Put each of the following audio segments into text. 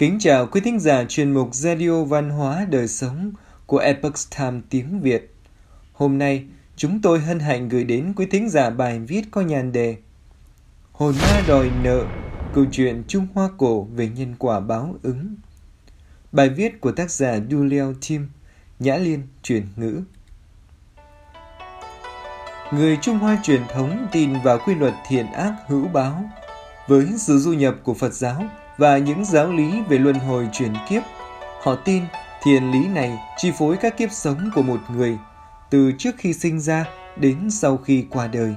Kính chào quý thính giả chuyên mục Radio Văn hóa Đời Sống của Epoch Time tiếng Việt. Hôm nay, chúng tôi hân hạnh gửi đến quý thính giả bài viết có nhan đề Hồn ma đòi nợ, câu chuyện Trung Hoa cổ về nhân quả báo ứng. Bài viết của tác giả Du Leo Tim, Nhã Liên chuyển ngữ. Người Trung Hoa truyền thống tin vào quy luật thiện ác hữu báo. Với sự du nhập của Phật giáo và những giáo lý về luân hồi chuyển kiếp, họ tin thiền lý này chi phối các kiếp sống của một người từ trước khi sinh ra đến sau khi qua đời.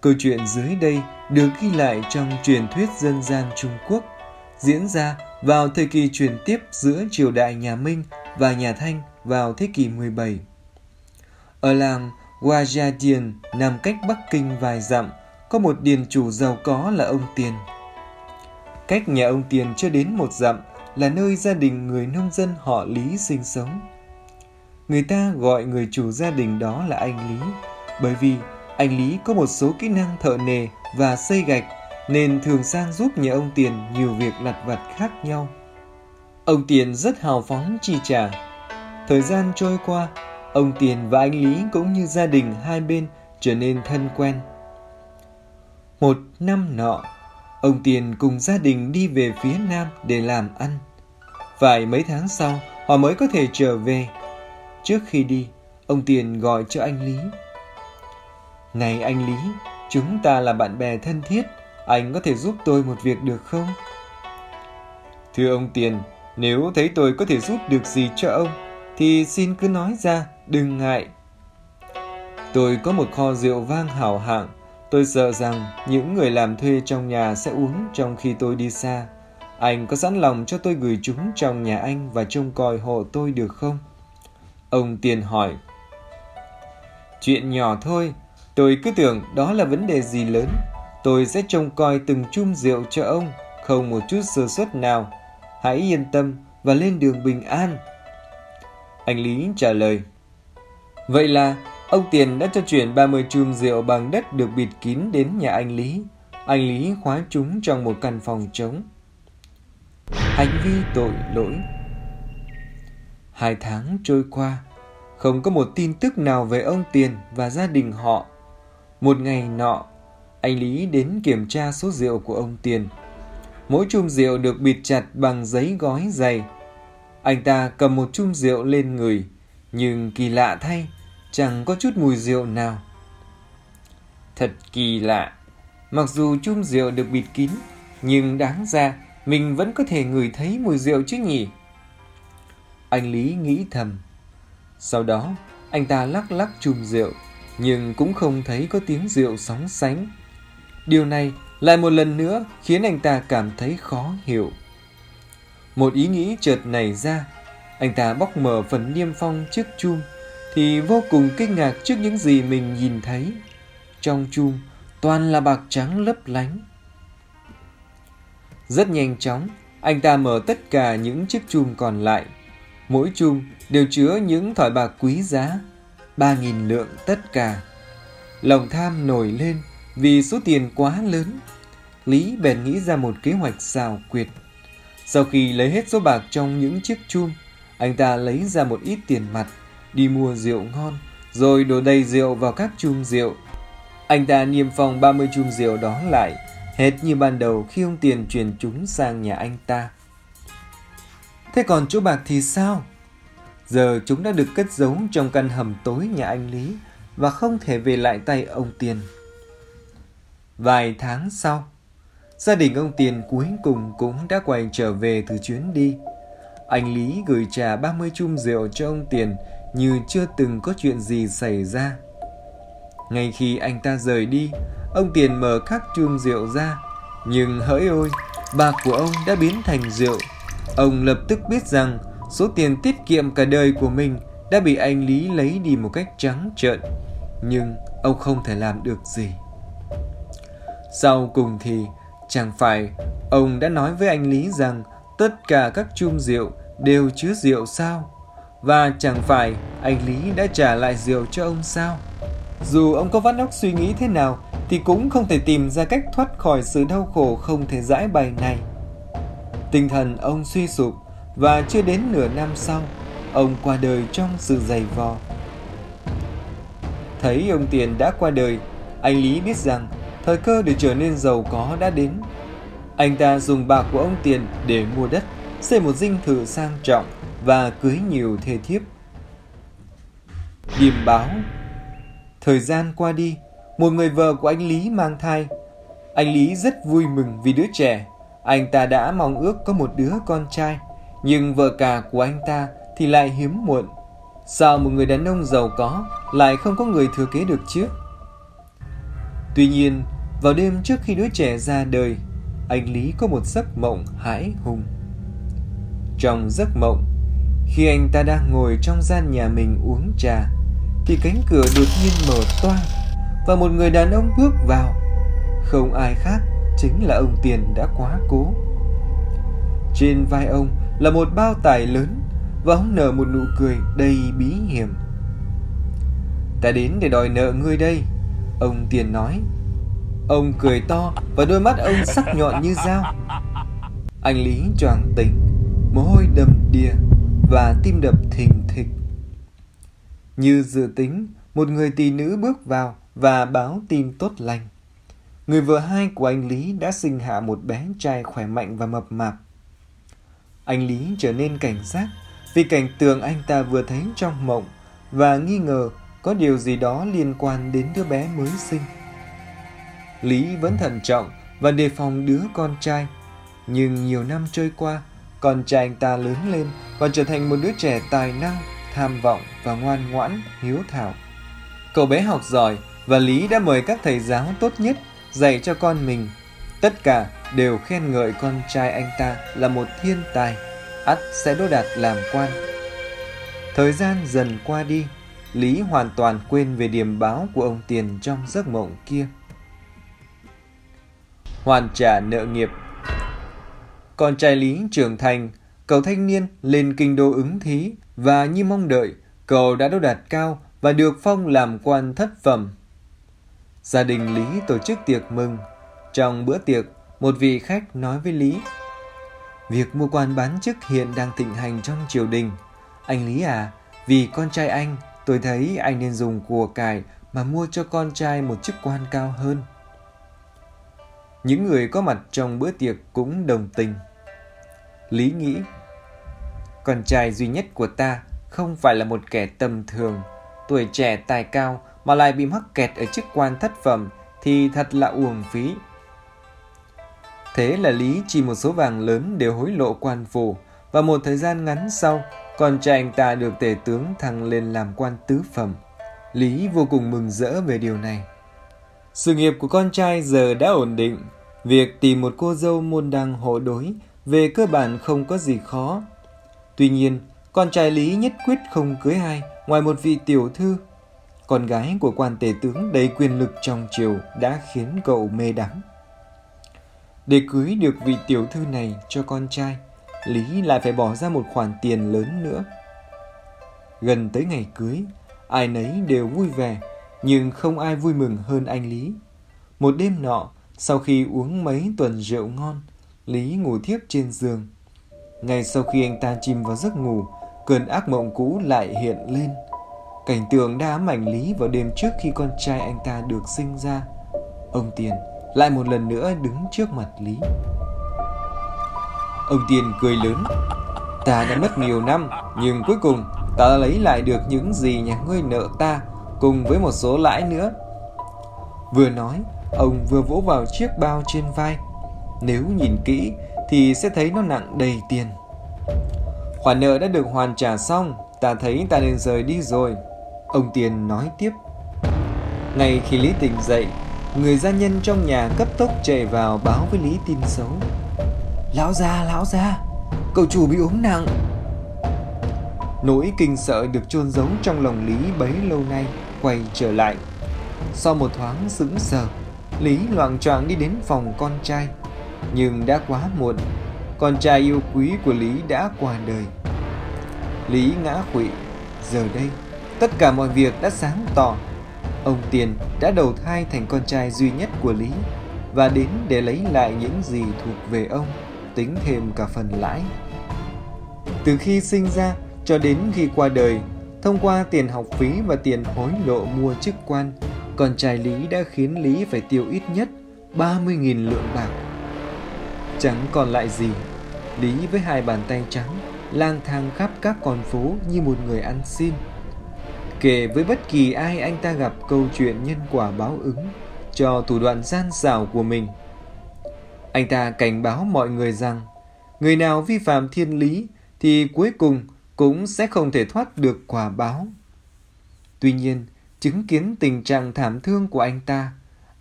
Câu chuyện dưới đây được ghi lại trong truyền thuyết dân gian Trung Quốc, diễn ra vào thời kỳ truyền tiếp giữa triều đại nhà Minh và nhà Thanh vào thế kỷ 17. Ở làng Guajadian nằm cách Bắc Kinh vài dặm, có một điền chủ giàu có là ông Tiền. Cách nhà ông Tiền chưa đến một dặm là nơi gia đình người nông dân họ Lý sinh sống. Người ta gọi người chủ gia đình đó là anh Lý, bởi vì anh Lý có một số kỹ năng thợ nề và xây gạch nên thường sang giúp nhà ông Tiền nhiều việc lặt vặt khác nhau. Ông Tiền rất hào phóng chi trả. Thời gian trôi qua, ông Tiền và anh Lý cũng như gia đình hai bên trở nên thân quen. Một năm nọ, ông Tiền cùng gia đình đi về phía Nam để làm ăn. vài mấy tháng sau, họ mới có thể trở về. Trước khi đi, ông Tiền gọi cho anh Lý. Này anh Lý, chúng ta là bạn bè thân thiết, anh có thể giúp tôi một việc được không? Thưa ông Tiền, nếu thấy tôi có thể giúp được gì cho ông, thì xin cứ nói ra, đừng ngại. Tôi có một kho rượu vang hảo hạng, tôi sợ rằng những người làm thuê trong nhà sẽ uống trong khi tôi đi xa. Anh có sẵn lòng cho tôi gửi chúng trong nhà anh và trông coi hộ tôi được không? Ông Tiền hỏi. Chuyện nhỏ thôi, tôi cứ tưởng đó là vấn đề gì lớn. Tôi sẽ trông coi từng chum rượu cho ông, không một chút sơ suất nào. Hãy yên tâm và lên đường bình an. Anh Lý trả lời. Vậy là ông Tiền đã cho chuyển 30 chum rượu bằng đất được bịt kín đến nhà anh Lý. Anh Lý khóa chúng trong một căn phòng trống. Hành vi tội lỗi Hai tháng trôi qua, không có một tin tức nào về ông Tiền và gia đình họ. Một ngày nọ, anh Lý đến kiểm tra số rượu của ông Tiền. Mỗi chum rượu được bịt chặt bằng giấy gói dày. Anh ta cầm một chum rượu lên người, nhưng kỳ lạ thay, chẳng có chút mùi rượu nào. Thật kỳ lạ, mặc dù chum rượu được bịt kín, nhưng đáng ra mình vẫn có thể ngửi thấy mùi rượu chứ nhỉ? Anh Lý nghĩ thầm. Sau đó, anh ta lắc lắc chùm rượu, nhưng cũng không thấy có tiếng rượu sóng sánh. Điều này lại một lần nữa khiến anh ta cảm thấy khó hiểu. Một ý nghĩ chợt nảy ra, anh ta bóc mở phần niêm phong chiếc chum thì vô cùng kinh ngạc trước những gì mình nhìn thấy. Trong chum toàn là bạc trắng lấp lánh. Rất nhanh chóng, anh ta mở tất cả những chiếc chum còn lại. Mỗi chum đều chứa những thỏi bạc quý giá, ba nghìn lượng tất cả. Lòng tham nổi lên vì số tiền quá lớn. Lý bèn nghĩ ra một kế hoạch xào quyệt. Sau khi lấy hết số bạc trong những chiếc chum, anh ta lấy ra một ít tiền mặt, đi mua rượu ngon, rồi đổ đầy rượu vào các chum rượu. Anh ta niêm phong 30 chum rượu đó lại, hệt như ban đầu khi ông Tiền truyền chúng sang nhà anh ta. Thế còn chỗ bạc thì sao? Giờ chúng đã được cất giấu trong căn hầm tối nhà anh Lý và không thể về lại tay ông Tiền. Vài tháng sau, gia đình ông Tiền cuối cùng cũng đã quay trở về từ chuyến đi. Anh Lý gửi trà 30 chum rượu cho ông Tiền như chưa từng có chuyện gì xảy ra. Ngay khi anh ta rời đi, ông Tiền mở các chum rượu ra, nhưng hỡi ôi, bạc của ông đã biến thành rượu. Ông lập tức biết rằng số tiền tiết kiệm cả đời của mình đã bị anh Lý lấy đi một cách trắng trợn, nhưng ông không thể làm được gì. Sau cùng thì chẳng phải ông đã nói với anh Lý rằng tất cả các chum rượu đều chứa rượu sao? Và chẳng phải anh Lý đã trả lại rượu cho ông sao? Dù ông có vắt óc suy nghĩ thế nào thì cũng không thể tìm ra cách thoát khỏi sự đau khổ không thể giải bày này. Tinh thần ông suy sụp và chưa đến nửa năm sau, ông qua đời trong sự dày vò. Thấy ông Tiền đã qua đời, anh Lý biết rằng thời cơ để trở nên giàu có đã đến. Anh ta dùng bạc của ông Tiền để mua đất, xây một dinh thự sang trọng và cưới nhiều thê thiếp. Điềm báo Thời gian qua đi, một người vợ của anh Lý mang thai. Anh Lý rất vui mừng vì đứa trẻ. Anh ta đã mong ước có một đứa con trai, nhưng vợ cả của anh ta thì lại hiếm muộn. Sao một người đàn ông giàu có lại không có người thừa kế được chứ? Tuy nhiên, vào đêm trước khi đứa trẻ ra đời, anh Lý có một giấc mộng hãi hùng. Trong giấc mộng, khi anh ta đang ngồi trong gian nhà mình uống trà, thì cánh cửa đột nhiên mở toang và một người đàn ông bước vào. Không ai khác chính là ông Tiền đã quá cố. Trên vai ông là một bao tải lớn và ông nở một nụ cười đầy bí hiểm. Ta đến để đòi nợ ngươi đây, ông Tiền nói. Ông cười to và đôi mắt ông sắc nhọn như dao. Anh Lý choàng tỉnh, mồ hôi đầm đìa và tim đập thình thịch. Như dự tính, một người tỷ nữ bước vào và báo tin tốt lành. Người vợ hai của anh Lý đã sinh hạ một bé trai khỏe mạnh và mập mạp. Anh Lý trở nên cảnh giác vì cảnh tượng anh ta vừa thấy trong mộng và nghi ngờ có điều gì đó liên quan đến đứa bé mới sinh. Lý vẫn thận trọng và đề phòng đứa con trai, nhưng nhiều năm trôi qua, con trai anh ta lớn lên và trở thành một đứa trẻ tài năng, tham vọng và ngoan ngoãn, hiếu thảo. Cậu bé học giỏi và Lý đã mời các thầy giáo tốt nhất dạy cho con mình. Tất cả đều khen ngợi con trai anh ta là một thiên tài, ắt sẽ đỗ đạt làm quan. Thời gian dần qua đi, Lý hoàn toàn quên về điểm báo của ông Tiền trong giấc mộng kia. Hoàn trả nợ nghiệp Con trai Lý trưởng thành, cậu thanh niên lên kinh đô ứng thí và như mong đợi, cậu đã đỗ đạt cao và được phong làm quan thất phẩm. Gia đình Lý tổ chức tiệc mừng. Trong bữa tiệc, một vị khách nói với Lý Việc mua quan bán chức hiện đang thịnh hành trong triều đình. Anh Lý à, vì con trai anh, tôi thấy anh nên dùng của cải mà mua cho con trai một chức quan cao hơn. Những người có mặt trong bữa tiệc cũng đồng tình. Lý nghĩ, con trai duy nhất của ta không phải là một kẻ tầm thường, tuổi trẻ tài cao mà lại bị mắc kẹt ở chức quan thất phẩm thì thật là uổng phí. Thế là Lý chỉ một số vàng lớn để hối lộ quan phủ và một thời gian ngắn sau, con trai anh ta được tể tướng thăng lên làm quan tứ phẩm. Lý vô cùng mừng rỡ về điều này. Sự nghiệp của con trai giờ đã ổn định, việc tìm một cô dâu môn đăng hộ đối về cơ bản không có gì khó. Tuy nhiên, con trai Lý nhất quyết không cưới ai ngoài một vị tiểu thư con gái của quan tể tướng đầy quyền lực trong triều đã khiến cậu mê đắm. Để cưới được vị tiểu thư này cho con trai, Lý lại phải bỏ ra một khoản tiền lớn nữa. Gần tới ngày cưới, ai nấy đều vui vẻ, nhưng không ai vui mừng hơn anh Lý. Một đêm nọ, sau khi uống mấy tuần rượu ngon, Lý ngủ thiếp trên giường. Ngay sau khi anh ta chìm vào giấc ngủ, cơn ác mộng cũ lại hiện lên – Cảnh tượng đã ám ảnh Lý vào đêm trước khi con trai anh ta được sinh ra. Ông Tiền lại một lần nữa đứng trước mặt Lý. Ông Tiền cười lớn. Ta đã mất nhiều năm, nhưng cuối cùng ta đã lấy lại được những gì nhà ngươi nợ ta, cùng với một số lãi nữa. Vừa nói, ông vừa vỗ vào chiếc bao trên vai. Nếu nhìn kỹ thì sẽ thấy nó nặng đầy tiền. Khoản nợ đã được hoàn trả xong, ta thấy ta nên rời đi rồi. Ông Tiền nói tiếp. Ngay khi Lý tỉnh dậy, người gia nhân trong nhà cấp tốc chạy vào báo với Lý tin xấu. Lão gia, lão gia, cậu chủ bị ốm nặng. Nỗi kinh sợ được chôn giấu trong lòng Lý bấy lâu nay quay trở lại. Sau một thoáng sững sờ, Lý loạn choạng đi đến phòng con trai. Nhưng đã quá muộn, con trai yêu quý của Lý đã qua đời. Lý ngã quỵ, giờ đây Tất cả mọi việc đã sáng tỏ. Ông Tiền đã đầu thai thành con trai duy nhất của Lý và đến để lấy lại những gì thuộc về ông. tính thêm cả phần lãi. Từ khi sinh ra cho đến khi qua đời, thông qua tiền học phí và tiền hối lộ mua chức quan, con trai Lý đã khiến Lý phải tiêu ít nhất 30.000 lượng bạc. Chẳng còn lại gì, Lý với hai bàn tay trắng lang thang khắp các con phố như một người ăn xin. Kể với bất kỳ ai anh ta gặp câu chuyện nhân quả báo ứng cho thủ đoạn gian xảo của mình. Anh ta cảnh báo mọi người rằng người nào vi phạm thiên lý thì cuối cùng cũng sẽ không thể thoát được quả báo. Tuy nhiên, chứng kiến tình trạng thảm thương của anh ta,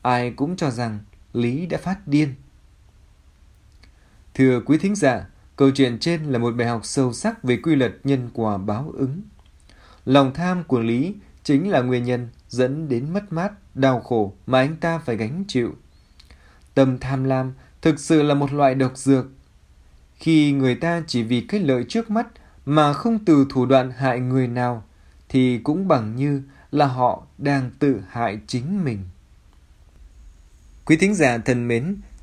ai cũng cho rằng Lý đã phát điên. Thưa quý thính giả, câu chuyện trên là một bài học sâu sắc về quy luật nhân quả báo ứng. Lòng tham của Lý chính là nguyên nhân dẫn đến mất mát, đau khổ mà anh ta phải gánh chịu. Tâm tham lam thực sự là một loại độc dược. Khi người ta chỉ vì cái lợi trước mắt mà không từ thủ đoạn hại người nào, thì cũng bằng như là họ đang tự hại chính mình. Quý thính giả thân mến,